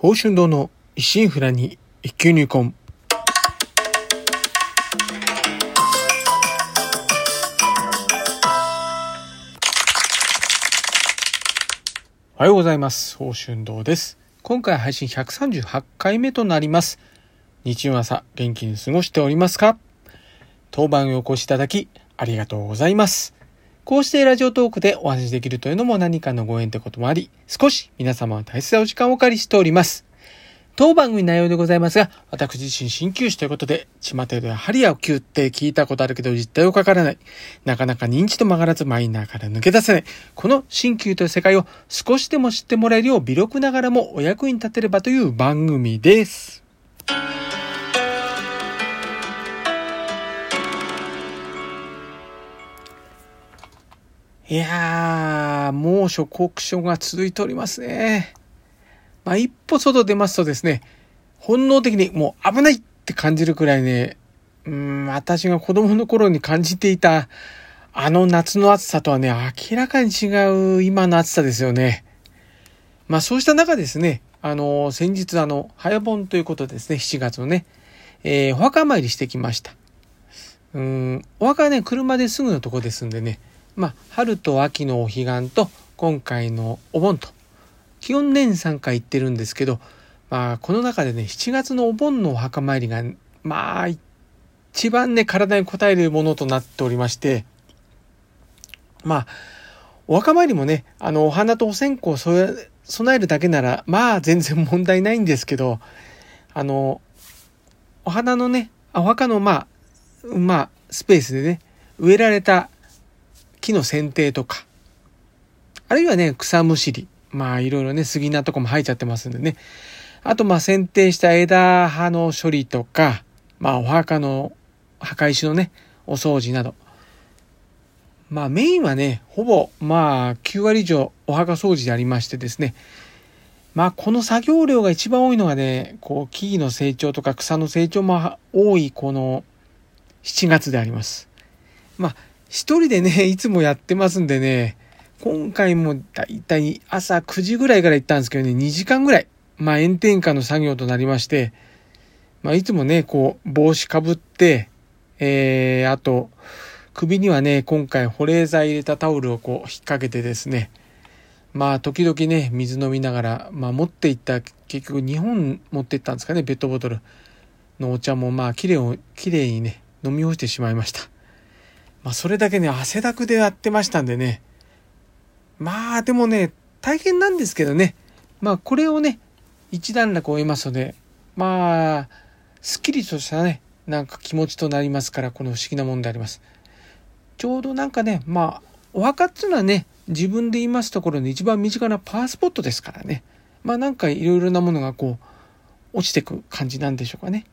宝春堂の一心不乱に一級入魂。おはようございます。宝春堂です。今回配信138回目となります。日曜朝元気に過ごしておりますか？当番をお越しいただきありがとうございます。こうしてラジオトークでお話しできるというのも何かのご縁ってこともあり、少し皆様の大切なお時間をお借りしております。当番組内容でございますが、私自身鍼灸師ということで、巷では針や灸って聞いたことあるけど実態をかからない。なかなか認知と曲がらずマイナーから抜け出せない。この鍼灸という世界を少しでも知ってもらえるよう微力ながらもお役に立てればという番組です。いやー、猛暑酷暑が続いておりますね。まあ、一歩外出ますとですね、本能的にもう危ないって感じるくらいね、うん、私が子供の頃に感じていた、あの夏の暑さとはね、明らかに違う今の暑さですよね。まあそうした中ですね、あの、先日あの、早盆ということでですね、7月のね、えー、お墓参りしてきました。うん、お墓はね、車ですぐのとこですんでね、まあ、春と秋のお彼岸と、今回のお盆と、基本年3回行ってるんですけど、まあ、この中でね、7月のお盆のお墓参りが、まあ、一番ね、体に応えるものとなっておりまして、まあ、お墓参りもね、あの、お花とお線香を備えるだけなら、まあ、全然問題ないんですけど、あの、お花のね、お墓の、まあ、まあ、スペースでね、植えられた木の剪定とか、あるいはね、草むしり、まあいろいろね、杉菜とかも生えちゃってますんでね。あとまあ剪定した枝葉の処理とか、まあお墓の墓石のね、お掃除など。まあメインはね、ほぼまあ9割以上お墓掃除でありましてですね。まあこの作業量が一番多いのがね、こう木々の成長とか草の成長も多いこの7月であります。まあ一人でね、いつもやってますんでね、今回もだいたい朝9時ぐらいから行ったんですけどね、2時間ぐらい、まあ炎天下の作業となりまして、まあいつもね、こう帽子かぶって、えー、あと、首にはね、今回保冷剤入れたタオルをこう引っ掛けてですね、まあ時々ね、水飲みながら、まあ持っていった、結局2本持っていったんですかね、ペットボトルのお茶もまあ綺麗を、綺麗にね、飲み干してしまいました。まあそれだけね、汗だくでやってましたんでね、まあでもね、大変なんですけどね。まあこれをね、一段落終えますので、まあ、すっきりとしたね、なんか気持ちとなりますから、この不思議なもんであります。ちょうどなんかね、まあ、お墓っていうのはね、自分で言いますところの一番身近なパワースポットですからね。まあなんかいろいろなものがこう、落ちてく感じなんでしょうかね。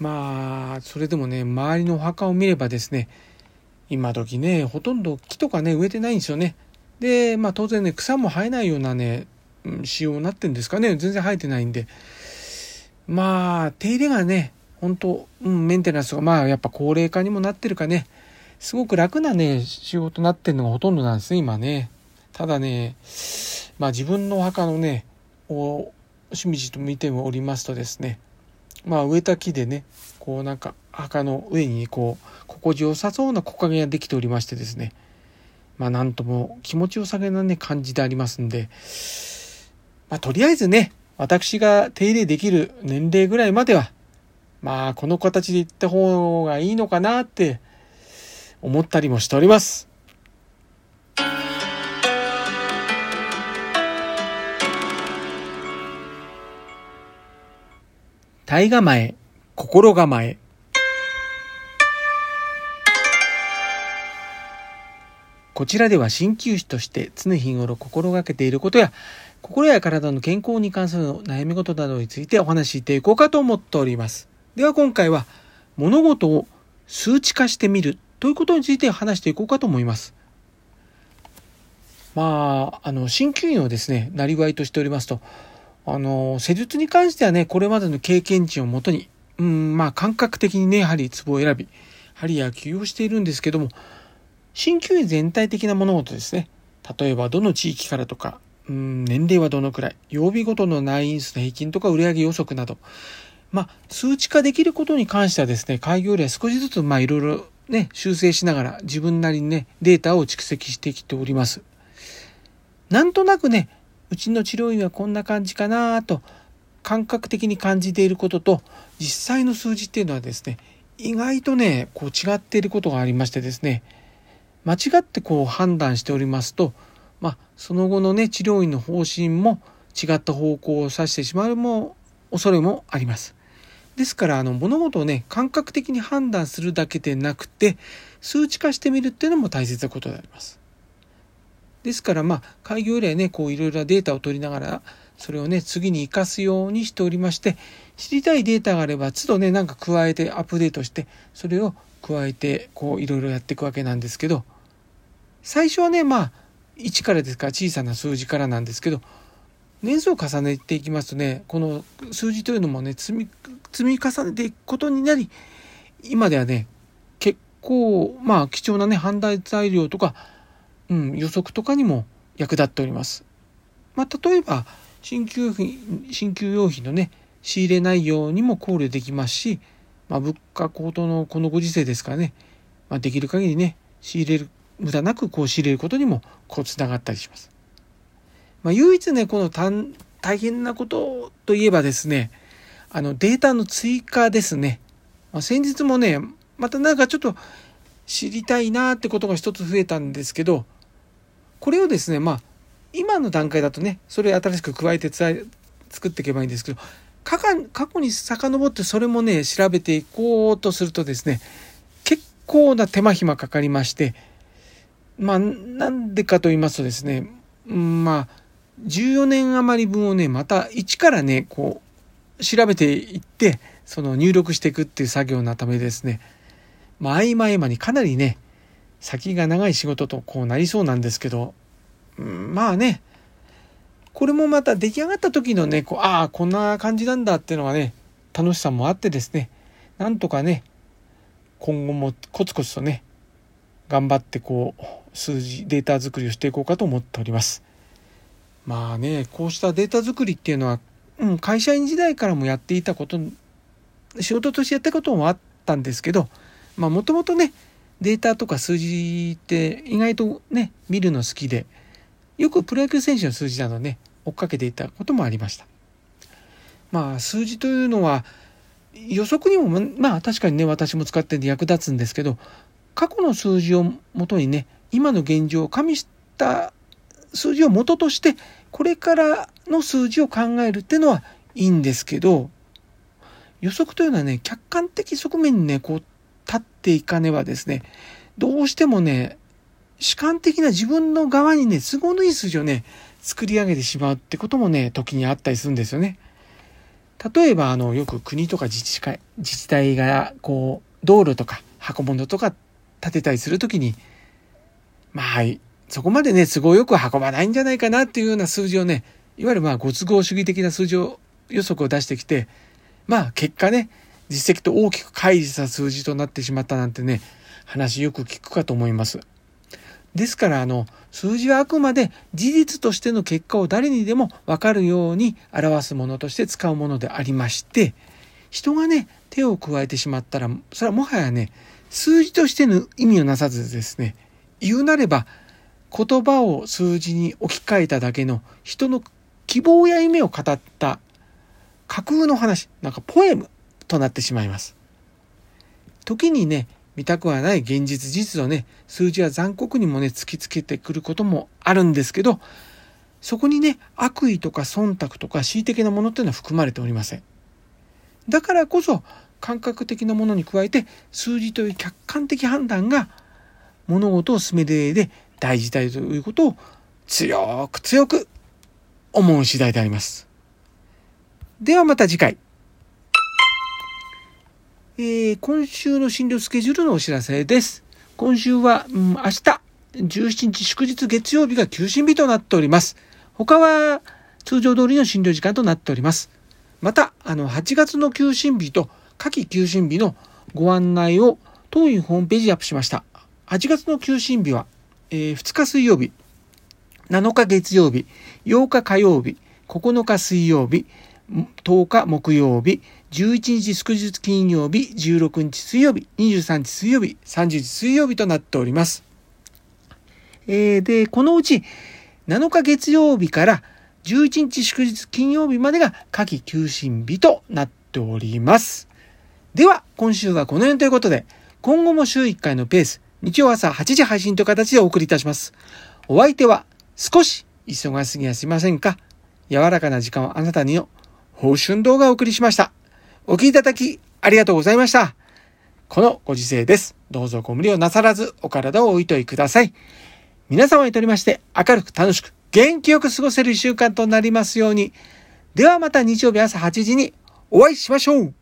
まあ、それでもね、周りのお墓を見ればですね、今時ね、ほとんど木とかね、植えてないんですよね。で、まあ当然ね、草も生えないようなね、仕様になってんですかね。全然生えてないんで。まあ、手入れがね、本当うん、メンテナンスが、まあやっぱ高齢化にもなってるかね、すごく楽なね、仕事になってるのがほとんどなんですね、今ね。ただね、まあ自分のお墓のね、をしみじと見ておりますとですね、まあ植えた木でね、こうなんか墓の上にこう、心地よさそうな木陰ができておりましてですね、まあなんとも気持ちよさげなね、感じでありますんで、まあとりあえずね、私が手入れできる年齢ぐらいまでは、まあこの形でいった方がいいのかなって思ったりもしております。体構え、心構え。こちらでは鍼灸師として常日頃心がけていることや、心や体の健康に関する悩み事などについてお話ししていこうかと思っております。では今回は、物事を数値化してみるということについて話していこうかと思います。まあ、あの、鍼灸院をですね、なりわいとしておりますと、あの、施術に関してはね、これまでの経験値をもとに、うん、まあ感覚的にね、やはりツボを選び、針や灸をしているんですけども、鍼灸院全体的な物事ですね。例えばどの地域からとか、うん年齢はどのくらい、曜日ごとの内因数の平均とか売上予測など、まあ、数値化できることに関してはですね、開業例は少しずつ、まあ、いろいろね、修正しながら自分なりにね、データを蓄積してきております。なんとなくね、うちの治療院はこんな感じかなと、感覚的に感じていることと、実際の数字っていうのはですね、意外とね、こう違っていることがありましてですね、間違ってこう判断しておりますと、まあ、その後のね、治療院の方針も違った方向を指してしまうも恐れもあります。ですから、あの、物事をね、感覚的に判断するだけでなくて、数値化してみるっていうのも大切なことであります。ですから、まあ、開業以来ね、こう、いろいろなデータを取りながら、それをね、次に活かすようにしておりまして、知りたいデータがあれば、都度ね、なんか加えてアップデートして、それを加えて、こう、いろいろやっていくわけなんですけど、最初はね、まあ、1からですから小さな数字からなんですけど、年数を重ねていきますとね、この数字というのもね、積み、積み重ねていくことになり、今ではね、結構、まあ、貴重なね、判断材料とか、うん、予測とかにも役立っております。まあ、例えば、新旧品、新旧用品のね、仕入れ内容にも考慮できますし、まあ、物価高騰のこのご時世ですからね、まあ、できる限りね、仕入れる、無駄なくこう仕入れることにもこうつながったりします。まあ、唯一ね、この大変なことといえばですね、あのデータの追加ですね。まあ、先日もね、またなんかちょっと知りたいなってことが一つ増えたんですけど、これをですね、まあ、今の段階だとね、それ新しく加えて作っていけばいいんですけど、過去に遡ってそれもね、調べていこうとするとですね、結構な手間暇かかりまして、まあ、なんでかと言いますとですね、まあ、14年余り分をね、また一からね、こう、調べていって、その入力していくっていう作業のためですね、まあ、合間合間にかなりね、先が長い仕事とこうなりそうなんですけど、うん、まあね、これもまた出来上がった時のね、こう、ああ、こんな感じなんだっていうのがね、楽しさもあってですね、なんとかね、今後もコツコツとね、頑張ってこう、数字、データ作りをしていこうかと思っております。まあね、こうしたデータ作りっていうのは、うん、会社員時代からもやっていたこと、仕事としてやったこともあったんですけど、まあもともとね、データとか数字って意外とね、見るの好きで、よくプロ野球選手の数字などね、追っかけていたこともありました。まあ数字というのは予測にもまあ確かにね、私も使ってて役立つんですけど、過去の数字をもとにね、今の現状を加味した数字を元としてこれからの数字を考えるっていうのはいいんですけど予測というのはね客観的側面にねこう立っていかねばですねどうしてもね主観的な自分の側にね都合のいい数字をね作り上げてしまうってこともね時にあったりするんですよね。例えばあのよく国とか自治会自治体がこう道路とか箱物とか建てたりするときにまあそこまでね、都合よく運ばないんじゃないかなっていうような数字をね、いわゆるまあご都合主義的な数字を予測を出してきて、まあ結果ね、実績と大きく乖離した数字となってしまったなんてね、話よく聞くかと思います。ですから、あの、数字はあくまで事実としての結果を誰にでもわかるように表すものとして使うものでありまして、人がね、手を加えてしまったら、それはもはやね、数字としての意味をなさずですね、言うなれば言葉を数字に置き換えただけの人の希望や夢を語った架空の話、なんかポエムとなってしまいます。時にね、見たくはない現実実をね、数字は残酷にもね、突きつけてくることもあるんですけど、そこにね、悪意とか忖度とか恣意的なものっていうのは含まれておりません。だからこそ、感覚的なものに加えて、数字という客観的判断が物事を進める上で大事だということを強く強く思う次第であります。ではまた次回。えー、今週の診療スケジュールのお知らせです。今週は、うん、明日、17日祝日月曜日が休診日となっております。他は通常通りの診療時間となっております。また、あの、8月の休診日と夏季休診日のご案内を当院ホームページにアップしました。8月の休診日はえー、2日水曜日、7日月曜日、8日火曜日、9日水曜日、10日木曜日、11日祝日金曜日、16日水曜日、23日水曜日、30日水曜日となっております。えー、で、このうち7日月曜日から11日祝日金曜日までが夏季休診日となっております。では、今週はこの辺ということで、今後も週1回のペース、日曜朝8時配信という形でお送りいたします。お相手は少し忙しすぎやしませんか？柔らかな時間をあなたにの報春動画をお送りしました。お聴きいただきありがとうございました。このご時世です。どうぞご無理をなさらずお体をおいといください。皆様にとりまして明るく楽しく元気よく過ごせる一週間となりますように。ではまた日曜日朝8時にお会いしましょう